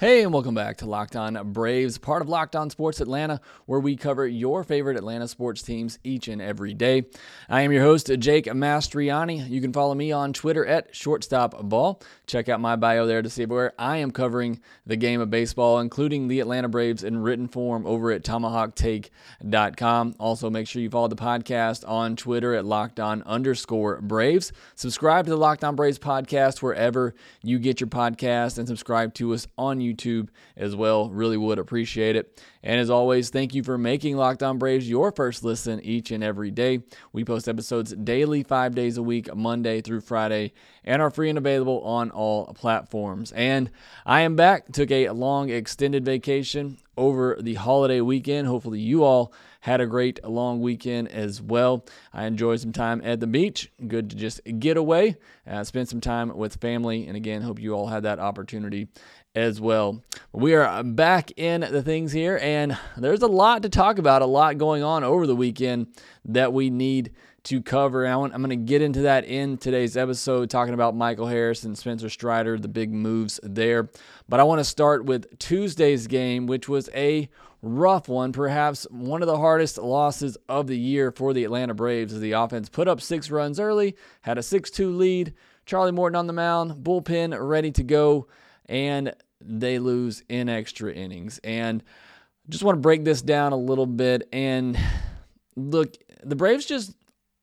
Hey, and welcome back to Locked On Braves, part of Locked On Sports Atlanta, where we cover your favorite Atlanta sports teams each and every day. I am your host, Jake Mastroianni. You can follow me on Twitter at ShortstopBall. Check out my bio there to see where I am covering the game of baseball, including the Atlanta Braves in written form over at TomahawkTake.com. Also, make sure you follow the podcast on Twitter at Locked On underscore Braves. Subscribe to the Locked On Braves podcast wherever you get your podcast, and subscribe to us on YouTube YouTube as well. Really would appreciate it. And as always, thank you for making Locked On Braves your first listen each and every day. We post episodes daily, five days a week, Monday through Friday, and are free and available on all platforms. And I am back. Took a long extended vacation over the holiday weekend. Hopefully, you all had a great long weekend as well. I enjoyed some time at the beach. Good to just get away, uh, spend some time with family. And again, hope you all had that opportunity as well. We are back in the things here, and there's a lot to talk about, a lot going on over the weekend that we need to cover. I am going to get into that in today's episode, talking about Michael Harris and Spencer Strider, the big moves there. But I want to start with Tuesday's game, which was a rough one, perhaps one of the hardest losses of the year for the Atlanta Braves as the offense put up six runs early, had a 6 2 lead. Charlie Morton on the mound, bullpen ready to go and they lose in extra innings. And just want to break this down a little bit. And look, the Braves just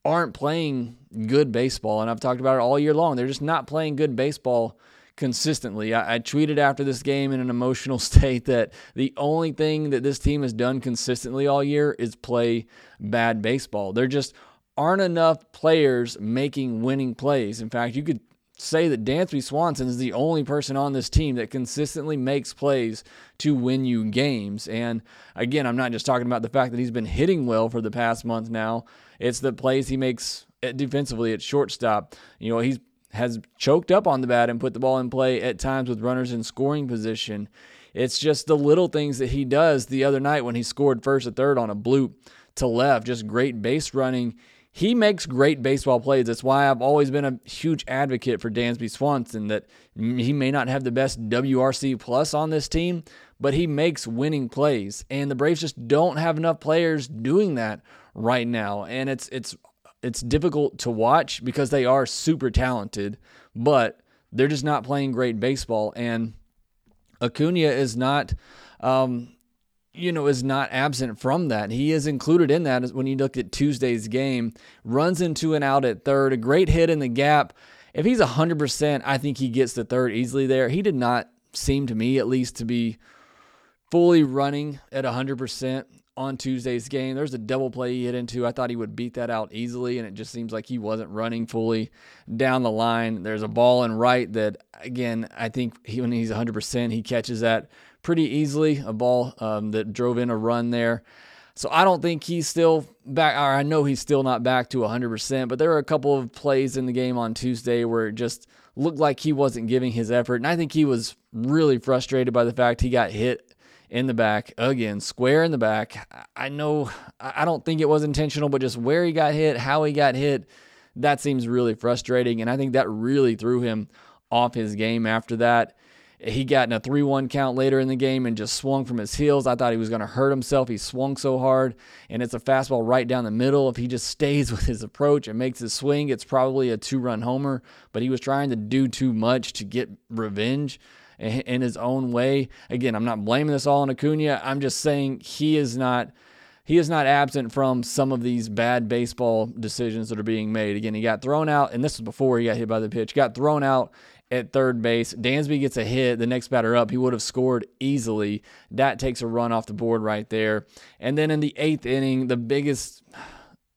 aren't playing good baseball. And I've talked about it all year long. They're just not playing good baseball consistently. I, I, tweeted after this game in an emotional state that the only thing that this team has done consistently all year is play bad baseball. There just aren't enough players making winning plays. In fact, you could say that Dansby Swanson is the only person on this team that consistently makes plays to win you games. And again, I'm not just talking about the fact that he's been hitting well for the past month now. It's the plays he makes defensively at shortstop. You know, he's has choked up on the bat and put the ball in play at times with runners in scoring position. It's just the little things that he does the other night when he scored first or third on a bloop to left, just great base running he makes great baseball plays. That's why I've always been a huge advocate for Dansby Swanson. That he may not have the best WRC plus on this team, but he makes winning plays, and the Braves just don't have enough players doing that right now, and it's it's it's difficult to watch because they are super talented, but they're just not playing great baseball, and Acuna is not. Um, you know, is not absent from that. He is included in that when you look at Tuesday's game. Runs into and out at third, a great hit in the gap. If he's 100%, I think he gets the third easily there. He did not seem to me, at least, to be fully running at 100% on Tuesday's game. There's a double play he hit into. I thought he would beat that out easily, and it just seems like he wasn't running fully down the line. There's a ball in right that, again, I think he, when he's 100%, he catches that pretty easily, a ball um, that drove in a run there. So I don't think he's still back, or I know he's still not back to 100%, but there were a couple of plays in the game on Tuesday where it just looked like he wasn't giving his effort. And I think he was really frustrated by the fact he got hit in the back again, square in the back. I know, I don't think it was intentional, but just where he got hit, how he got hit, that seems really frustrating. And I think that really threw him off his game after that. He got in a 3 1 count later in the game and just swung from his heels. I thought he was going to hurt himself. He swung so hard, and it's a fastball right down the middle. If he just stays with his approach and makes his swing, it's probably a two run homer. But he was trying to do too much to get revenge in his own way. Again, I'm not blaming this all on Acuna. I'm just saying he is not he is not absent from some of these bad baseball decisions that are being made. Again, he got thrown out, and this was before he got hit by the pitch. Got thrown out at third base. Dansby gets a hit. The next batter up, he would have scored easily. That takes a run off the board right there. And then in the eighth inning, the biggest,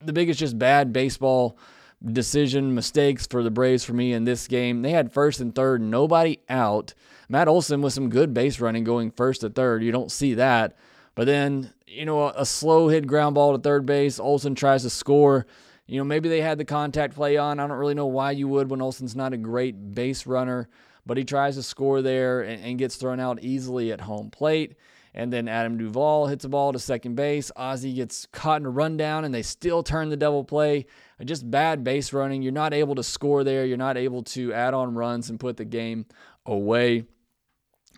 the biggest just bad baseball decision mistakes for the Braves for me in this game. They had first and third, nobody out. Matt Olson with some good base running going first to third. You don't see that. But then, you know, a, a slow hit ground ball to third base. Olson tries to score You know, maybe they had the contact play on. I don't really know why you would when Olson's not a great base runner, but he tries to score there and, and gets thrown out easily at home plate. And then Adam Duvall hits a ball to second base. Ozzie gets caught in a rundown, and they still turn the double play. Just bad base running. You're not able to score there. You're not able to add on runs and put the game away.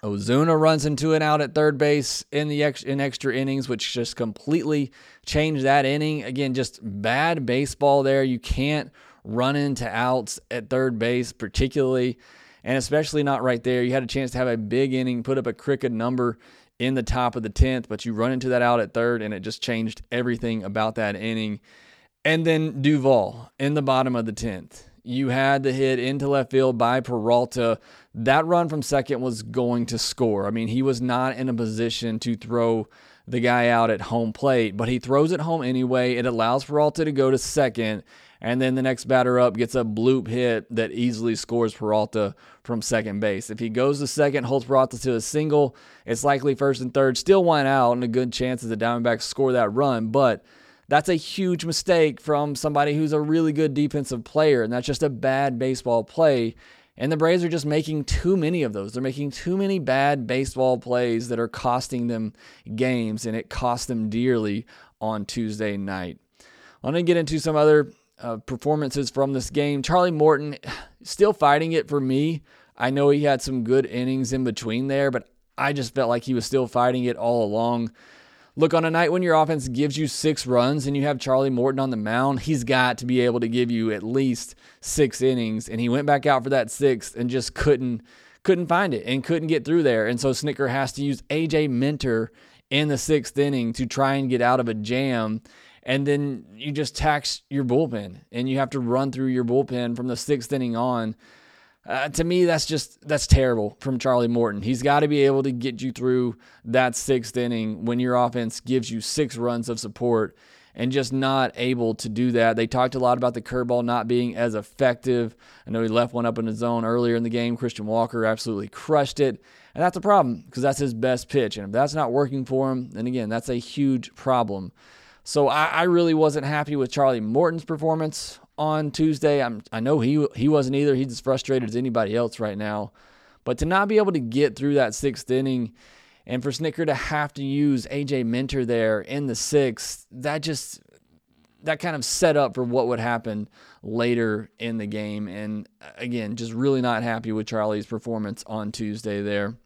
Ozuna runs into an out at third base in the ex- in extra innings, which just completely changed that inning. Again, just bad baseball there. You can't run into outs at third base, particularly, and especially not right there. You had a chance to have a big inning, put up a crooked number in the top of the 10th, but you run into that out at third, and it just changed everything about that inning. And then Duvall in the bottom of the 10th. You had the hit into left field by Peralta. That run from second was going to score. I mean, he was not in a position to throw the guy out at home plate, but he throws it home anyway. It allows Peralta to go to second, and then the next batter up gets a bloop hit that easily scores Peralta from second base. If he goes to second, holds Peralta to a single, it's likely first and third, still one out, and a good chance that the Diamondbacks score that run. But that's a huge mistake from somebody who's a really good defensive player, and that's just a bad baseball play. And the Braves are just making too many of those. They're making too many bad baseball plays that are costing them games, and it cost them dearly on Tuesday night. I'm going to get into some other uh, performances from this game. Charlie Morton still fighting it for me. I know he had some good innings in between there, but I just felt like he was still fighting it all along. Look, on a night when your offense gives you six runs and you have Charlie Morton on the mound, he's got to be able to give you at least six innings. And he went back out for that sixth and just couldn't couldn't find it and couldn't get through there. And so Snitker has to use AJ Minter in the sixth inning to try and get out of a jam. And then you just tax your bullpen and you have to run through your bullpen from the sixth inning on uh, to me, that's just that's terrible from Charlie Morton. He's got to be able to get you through that sixth inning when your offense gives you six runs of support, and just not able to do that. They talked a lot about the curveball not being as effective. I know he left one up in the zone earlier in the game. Christian Walker absolutely crushed it, and that's a problem because that's his best pitch. And if that's not working for him, then again, that's a huge problem. So I, I really wasn't happy with Charlie Morton's performance on Tuesday. I'm I know he he wasn't either. He's as frustrated as anybody else right now. But to not be able to get through that sixth inning and for Snitker to have to use AJ Minter there in the sixth, that just that kind of set up for what would happen later in the game. And uh, again, just really not happy with Charlie's performance on Tuesday there.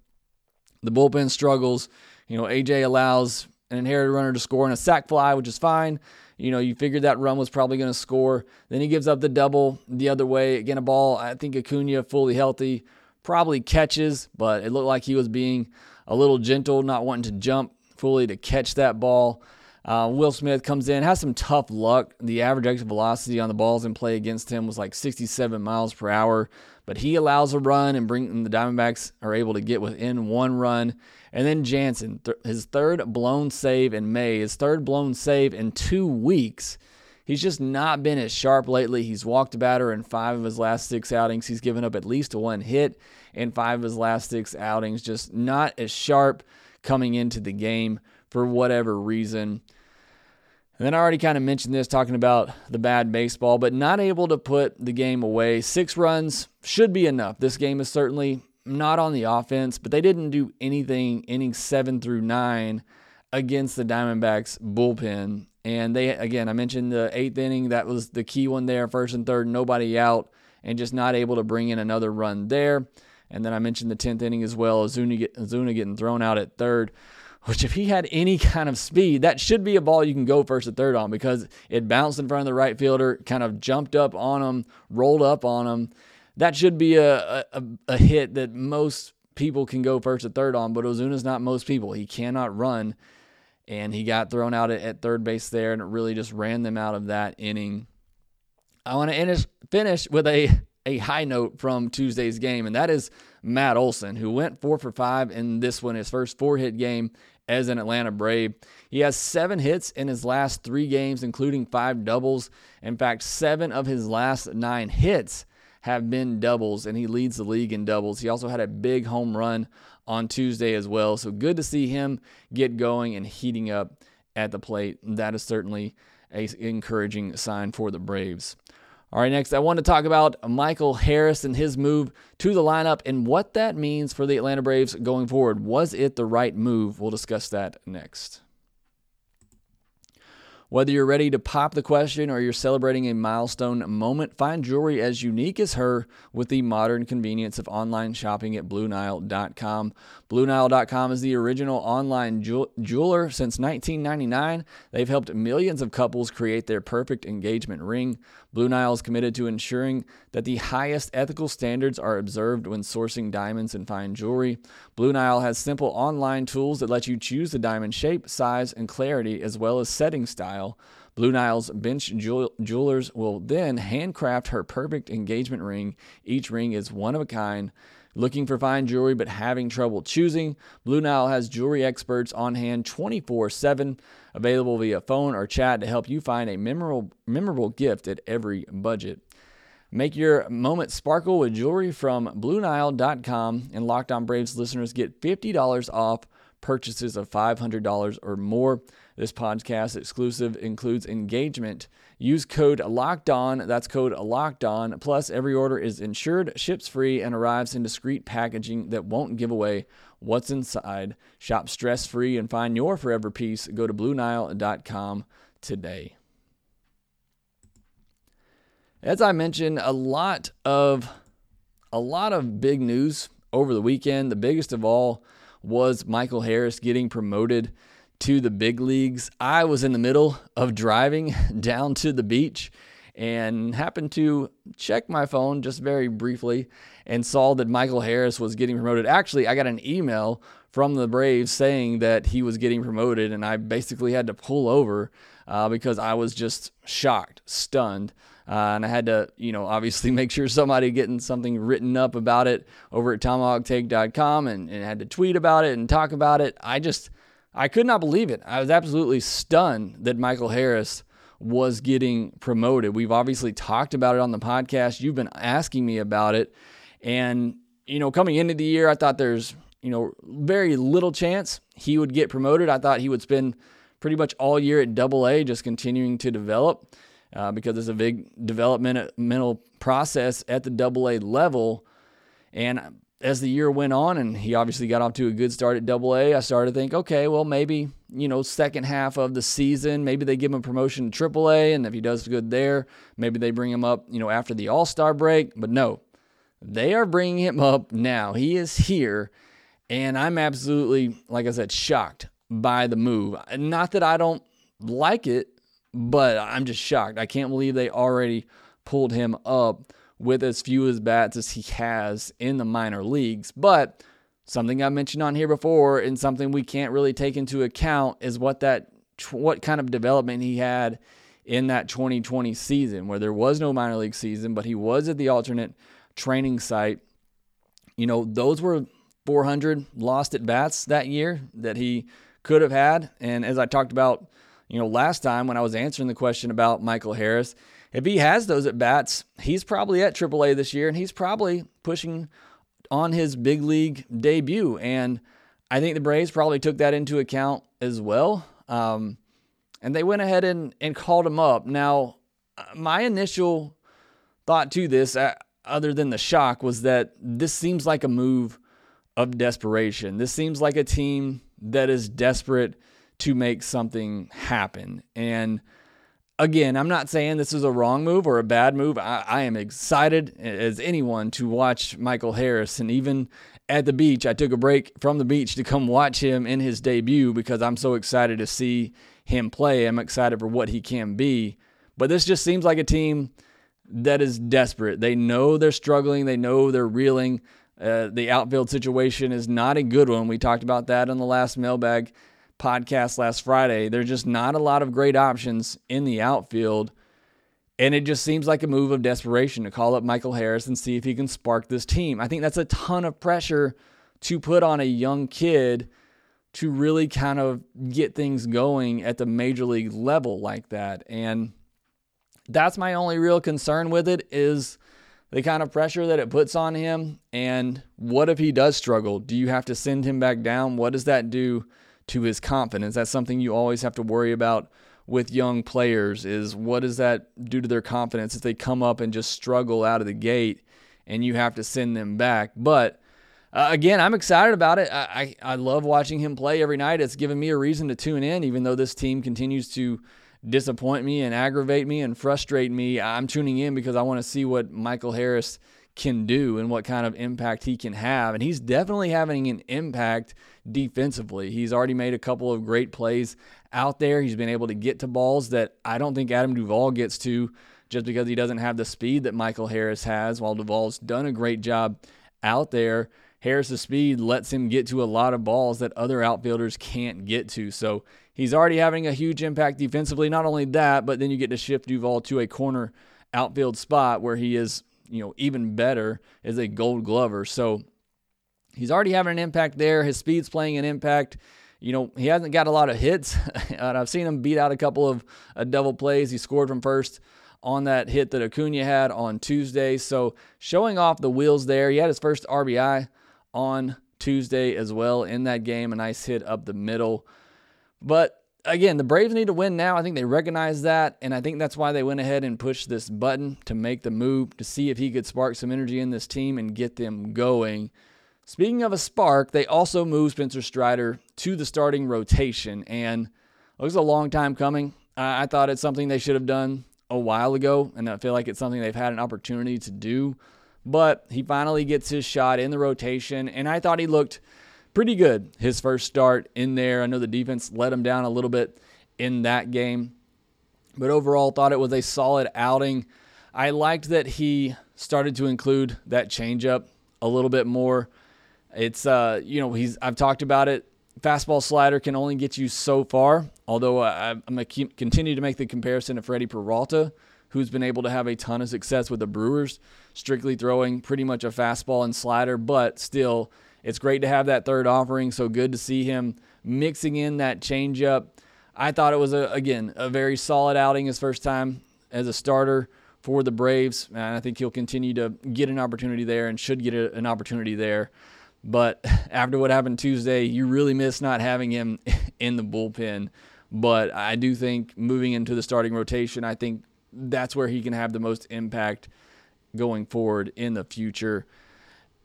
The bullpen struggles. You know, AJ allows an inherited runner to score in a sac fly, which is fine. You know, you figured that run was probably going to score. Then he gives up the double the other way. Again, a ball, I think Acuna, fully healthy, probably catches, but it looked like he was being a little gentle, not wanting to jump fully to catch that ball. Uh, Will Smith comes in, has some tough luck. The average exit velocity on the balls in play against him was like 67 miles per hour, but he allows a run and bring the Diamondbacks are able to get within one run. And then Jansen, th- his third blown save in May, his third blown save in two weeks. He's just not been as sharp lately. He's walked a batter in five of his last six outings. He's given up at least one hit in five of his last six outings. Just not as sharp coming into the game for whatever reason. And then I already kind of mentioned this talking about the bad baseball, but not able to put the game away. Six runs should be enough. This game is certainly not on the offense, but they didn't do anything innings seven through nine against the Diamondbacks bullpen. And they, again, I mentioned the eighth inning. That was the key one there, first and third, nobody out, and just not able to bring in another run there. And then I mentioned the 10th inning as well, Ozuna, get, Ozuna getting thrown out at third which if he had any kind of speed, that should be a ball you can go first or third on because it bounced in front of the right fielder, kind of jumped up on him, rolled up on him. That should be a, a, a hit that most people can go first or third on, but Ozuna's not most people. He cannot run, and he got thrown out at, at third base there, and it really just ran them out of that inning. I want to finish with a, a high note from Tuesday's game, and that is Matt Olson, who went four for five in this one, his first four hit game as an Atlanta Brave. He has seven hits in his last three games, including five doubles. In fact, seven of his last nine hits have been doubles, and he leads the league in doubles. He also had a big home run on Tuesday as well. So good to see him get going and heating up at the plate. That is certainly a encouraging sign for the Braves. All right, next I want to talk about Michael Harris and his move to the lineup and what that means for the Atlanta Braves going forward. Was it the right move? We'll discuss that next. Whether you're ready to pop the question or you're celebrating a milestone moment, find jewelry as unique as her with the modern convenience of online shopping at BlueNile.com. BlueNile.com is the original online jeweler since 1999. They've helped millions of couples create their perfect engagement ring. Blue Nile is committed to ensuring that the highest ethical standards are observed when sourcing diamonds and fine jewelry. Blue Nile has simple online tools that let you choose the diamond shape, size, and clarity, as well as setting style. Blue Nile's bench jewelers will then handcraft her perfect engagement ring. Each ring is one of a kind. Looking for fine jewelry but having trouble choosing? Blue Nile has jewelry experts on hand 24 7, available via phone or chat to help you find a memorable, memorable gift at every budget. Make your moment sparkle with jewelry from BlueNile.com, and Locked On Braves listeners get $50 off purchases of $500 or more. This podcast exclusive includes engagement. Use code locked on. That's code locked on. Plus, every order is insured, ships free, and arrives in discreet packaging that won't give away what's inside. Shop stress free and find your forever piece. Go to BlueNile.com today. As I mentioned, a lot of a lot of big news over the weekend. The biggest of all was Michael Harris getting promoted to the big leagues. I was in the middle of driving down to the beach and happened to check my phone just very briefly and saw that Michael Harris was getting promoted. Actually, I got an email from the Braves saying that he was getting promoted, and I basically had to pull over uh, because I was just shocked, stunned. Uh, and I had to, you know, obviously make sure somebody getting something written up about it over at tomahawktake.com and, and had to tweet about it and talk about it. I just, I could not believe it. I was absolutely stunned that Michael Harris was getting promoted. We've obviously talked about it on the podcast. You've been asking me about it. And, you know, coming into the year, I thought there's, you know, very little chance he would get promoted. I thought he would spend pretty much all year at double A just continuing to develop uh, because it's a big developmental process at the double A level. And as the year went on and he obviously got off to a good start at double A, I started to think, okay, well, maybe, you know, second half of the season, maybe they give him a promotion to triple A. And if he does good there, maybe they bring him up, you know, after the All Star break. But no, they are bringing him up now. He is here. And I'm absolutely, like I said, shocked by the move. Not that I don't like it, but I'm just shocked. I can't believe they already pulled him up with as few as bats as he has in the minor leagues. But something I mentioned on here before, and something we can't really take into account is what that what kind of development he had in that 2020 season, where there was no minor league season, but he was at the alternate training site. You know, those were 400 lost at bats that year that he could have had. And as I talked about, you know, last time when I was answering the question about Michael Harris, if he has those at bats, he's probably at AAA this year and he's probably pushing on his big league debut. And I think the Braves probably took that into account as well. Um, and they went ahead and, and called him up. Now, my initial thought to this, uh, other than the shock, was that this seems like a move of desperation. This seems like a team that is desperate to make something happen. And again, I'm not saying this is a wrong move or a bad move. I, I, am excited as anyone to watch Michael Harris. And even at the beach, I took a break from the beach to come watch him in his debut because I'm so excited to see him play. I'm excited for what he can be. But this just seems like a team that is desperate. They know they're struggling, they know they're reeling. Uh, the outfield situation is not a good one. We talked about that in the last mailbag podcast last Friday. There's just not a lot of great options in the outfield. And it just seems like a move of desperation to call up Michael Harris and see if he can spark this team. I think that's a ton of pressure to put on a young kid to really kind of get things going at the major league level like that. And that's my only real concern with it is the kind of pressure that it puts on him. And what if he does struggle? Do you have to send him back down? What does that do to his confidence. That's something you always have to worry about with young players is what does that do to their confidence if they come up and just struggle out of the gate and you have to send them back. But uh, again, I'm excited about it. I, I, I love watching him play every night. It's given me a reason to tune in, even though this team continues to disappoint me and aggravate me and frustrate me. I'm tuning in because I want to see what Michael Harris can do and what kind of impact he can have. And he's definitely having an impact defensively. He's already made a couple of great plays out there. He's been able to get to balls that I don't think Adam Duvall gets to just because he doesn't have the speed that Michael Harris has, while Duvall's done a great job out there. Harris's speed lets him get to a lot of balls that other outfielders can't get to. So he's already having a huge impact defensively. Not only that, but then you get to shift Duvall to a corner outfield spot where he is, you know, even better as a gold glover. So he's already having an impact there. His speed's playing an impact. You know, he hasn't got a lot of hits, and I've seen him beat out a couple of uh, double plays. He scored from first on that hit that Acuna had on Tuesday. So showing off the wheels there. He had his first RBI on Tuesday as well in that game. A nice hit up the middle. But again, the Braves need to win now. I think they recognize that, and I think that's why they went ahead and pushed this button to make the move to see if he could spark some energy in this team and get them going. Speaking of a spark, they also moved Spencer Strider to the starting rotation, and it was a long time coming. I thought it's something they should have done a while ago, and I feel like it's something they've had an opportunity to do. But he finally gets his shot in the rotation, and I thought he looked pretty good his first start in there. I know the defense let him down a little bit in that game, but overall, thought it was a solid outing. I liked that he started to include that changeup a little bit more. It's uh, you know, he's I've talked about it. Fastball slider can only get you so far. Although uh, I'm gonna continue to make the comparison to Freddy Peralta, who's been able to have a ton of success with the Brewers, strictly throwing pretty much a fastball and slider, but still, it's great to have that third offering. So good to see him mixing in that changeup. I thought it was a, again a very solid outing his first time as a starter for the Braves, and I think he'll continue to get an opportunity there and should get a, an opportunity there. But after what happened Tuesday, you really miss not having him in the bullpen. But I do think moving into the starting rotation, I think that's where he can have the most impact going forward in the future.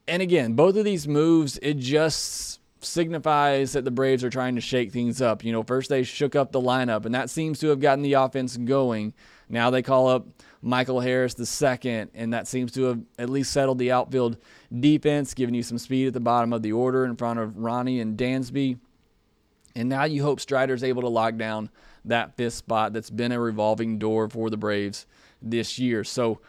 And again, both of these moves, it just signifies that the Braves are trying to shake things up. You know, first they shook up the lineup, and that seems to have gotten the offense going. Now they call up Michael Harris the second, and that seems to have at least settled the outfield defense, giving you some speed at the bottom of the order in front of Ronnie and Dansby. And now you hope Strider's able to lock down that fifth spot that's been a revolving door for the Braves this year. So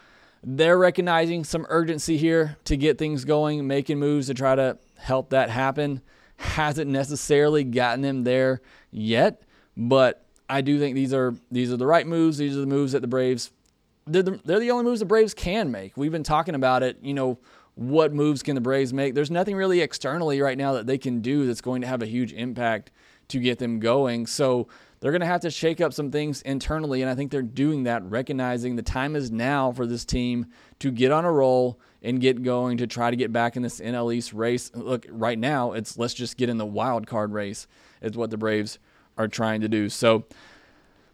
they're recognizing some urgency here to get things going, making moves to try to help that happen. Hasn't necessarily gotten them there yet, but I do think these are these are the right moves. These are the moves that the Braves they're the, they're the only moves the Braves can make. We've been talking about it, you know, what moves can the Braves make? There's nothing really externally right now that they can do that's going to have a huge impact to get them going. So they're going to have to shake up some things internally, and I think they're doing that, recognizing the time is now for this team to get on a roll and get going to try to get back in this NL East race. Look, right now, it's let's just get in the wild card race, is what the Braves are trying to do. So,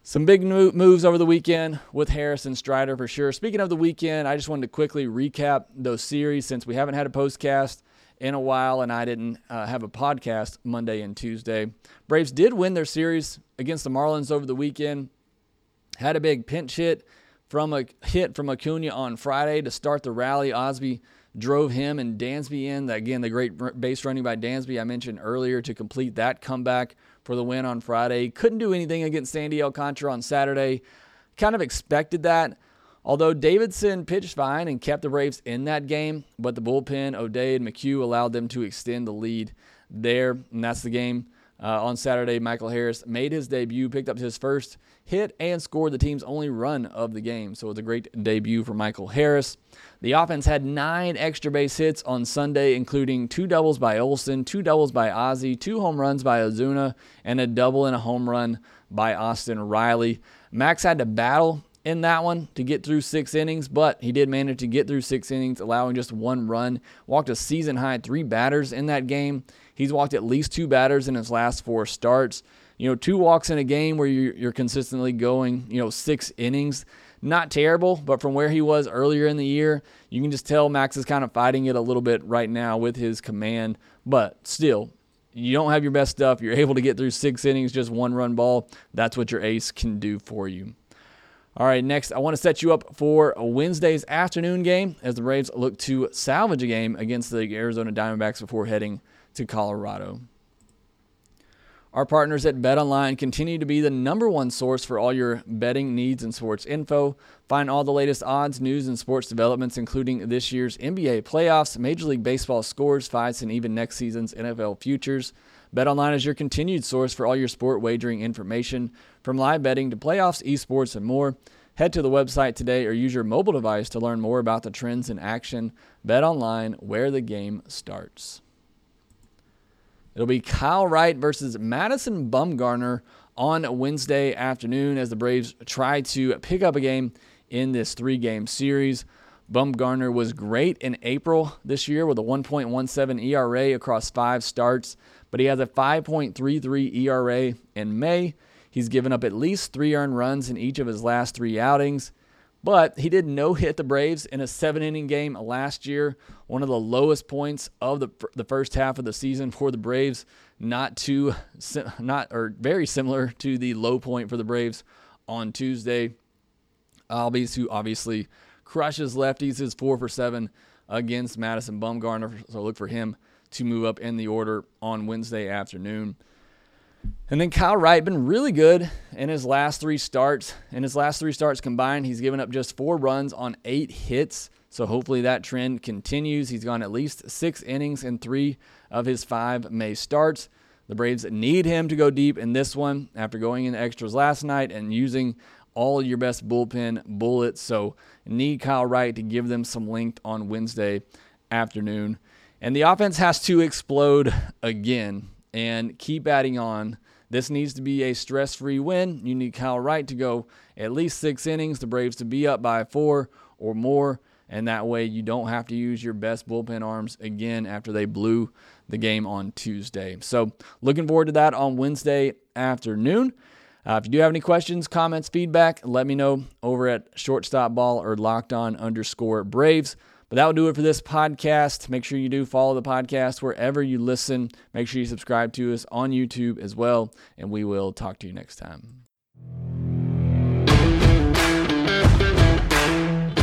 some big moves over the weekend with Harris and Strider for sure. Speaking of the weekend, I just wanted to quickly recap those series since we haven't had a postcast in a while, and I didn't uh, have a podcast Monday and Tuesday. Braves did win their series against the Marlins over the weekend. Had a big pinch hit from a hit from Acuna on Friday to start the rally. Osby drove him and Dansby in. Again, the great base running by Dansby I mentioned earlier to complete that comeback for the win on Friday. Couldn't do anything against Sandy Alcantara on Saturday. Kind of expected that. Although Davidson pitched fine and kept the Braves in that game, but the bullpen, O'Day and McHugh, allowed them to extend the lead there, and that's the game. Uh, on Saturday, Michael Harris made his debut, picked up his first hit, and scored the team's only run of the game. So it was a great debut for Michael Harris. The offense had nine extra base hits on Sunday, including two doubles by Olson, two doubles by Ozzy, two home runs by Ozuna, and a double and a home run by Austin Riley. Max had to battle in that one to get through six innings, but he did manage to get through six innings, allowing just one run. Walked a season high three batters in that game. He's walked at least two batters in his last four starts. You know, two walks in a game where you're, consistently going, you know, six innings. Not terrible, but from where he was earlier in the year, you can just tell Max is kind of fighting it a little bit right now with his command. But still, you don't have your best stuff. You're able to get through six innings, just one run ball. That's what your ace can do for you. All right, next, I want to set you up for Wednesday's afternoon game as the Braves look to salvage a game against the Arizona Diamondbacks before heading to Colorado. Our partners at BetOnline continue to be the number one source for all your betting needs and sports info. Find all the latest odds, news, and sports developments, including this year's NBA playoffs, Major League Baseball scores, fights, and even next season's NFL futures. BetOnline is your continued source for all your sport wagering information, from live betting to playoffs, esports, and more. Head to the website today or use your mobile device to learn more about the trends in action. BetOnline, where the game starts. It'll be Kyle Wright versus Madison Bumgarner on Wednesday afternoon as the Braves try to pick up a game in this three game series. Bumgarner was great in April this year with a 1.17 ERA across five starts, but he has a 5.33 ERA in May. He's given up at least three earned runs in each of his last three outings. But he did no hit the Braves in a seven inning game last year, one of the lowest points of the, the first half of the season for the Braves. Not too, not or very similar to the low point for the Braves on Tuesday. Albies, who obviously crushes lefties, is four for seven against Madison Bumgarner. So look for him to move up in the order on Wednesday afternoon. And then Kyle Wright been really good in his last three starts. In his last three starts combined, he's given up just four runs on eight hits. So hopefully that trend continues. He's gone at least six innings in three of his five May starts. The Braves need him to go deep in this one after going in extras last night and using all your best bullpen bullets. So need Kyle Wright to give them some length on Wednesday afternoon. And the offense has to explode again and keep adding on. This needs to be a stress free win. You need Kyle Wright to go at least six innings, the Braves to be up by four or more. And that way you don't have to use your best bullpen arms again after they blew the game on Tuesday. So, looking forward to that on Wednesday afternoon. Uh, if you do have any questions, comments, feedback, let me know over at shortstop ball or locked on underscore Braves. But that will do it for this podcast. Make sure you do follow the podcast wherever you listen. Make sure you subscribe to us on YouTube as well. And we will talk to you next time.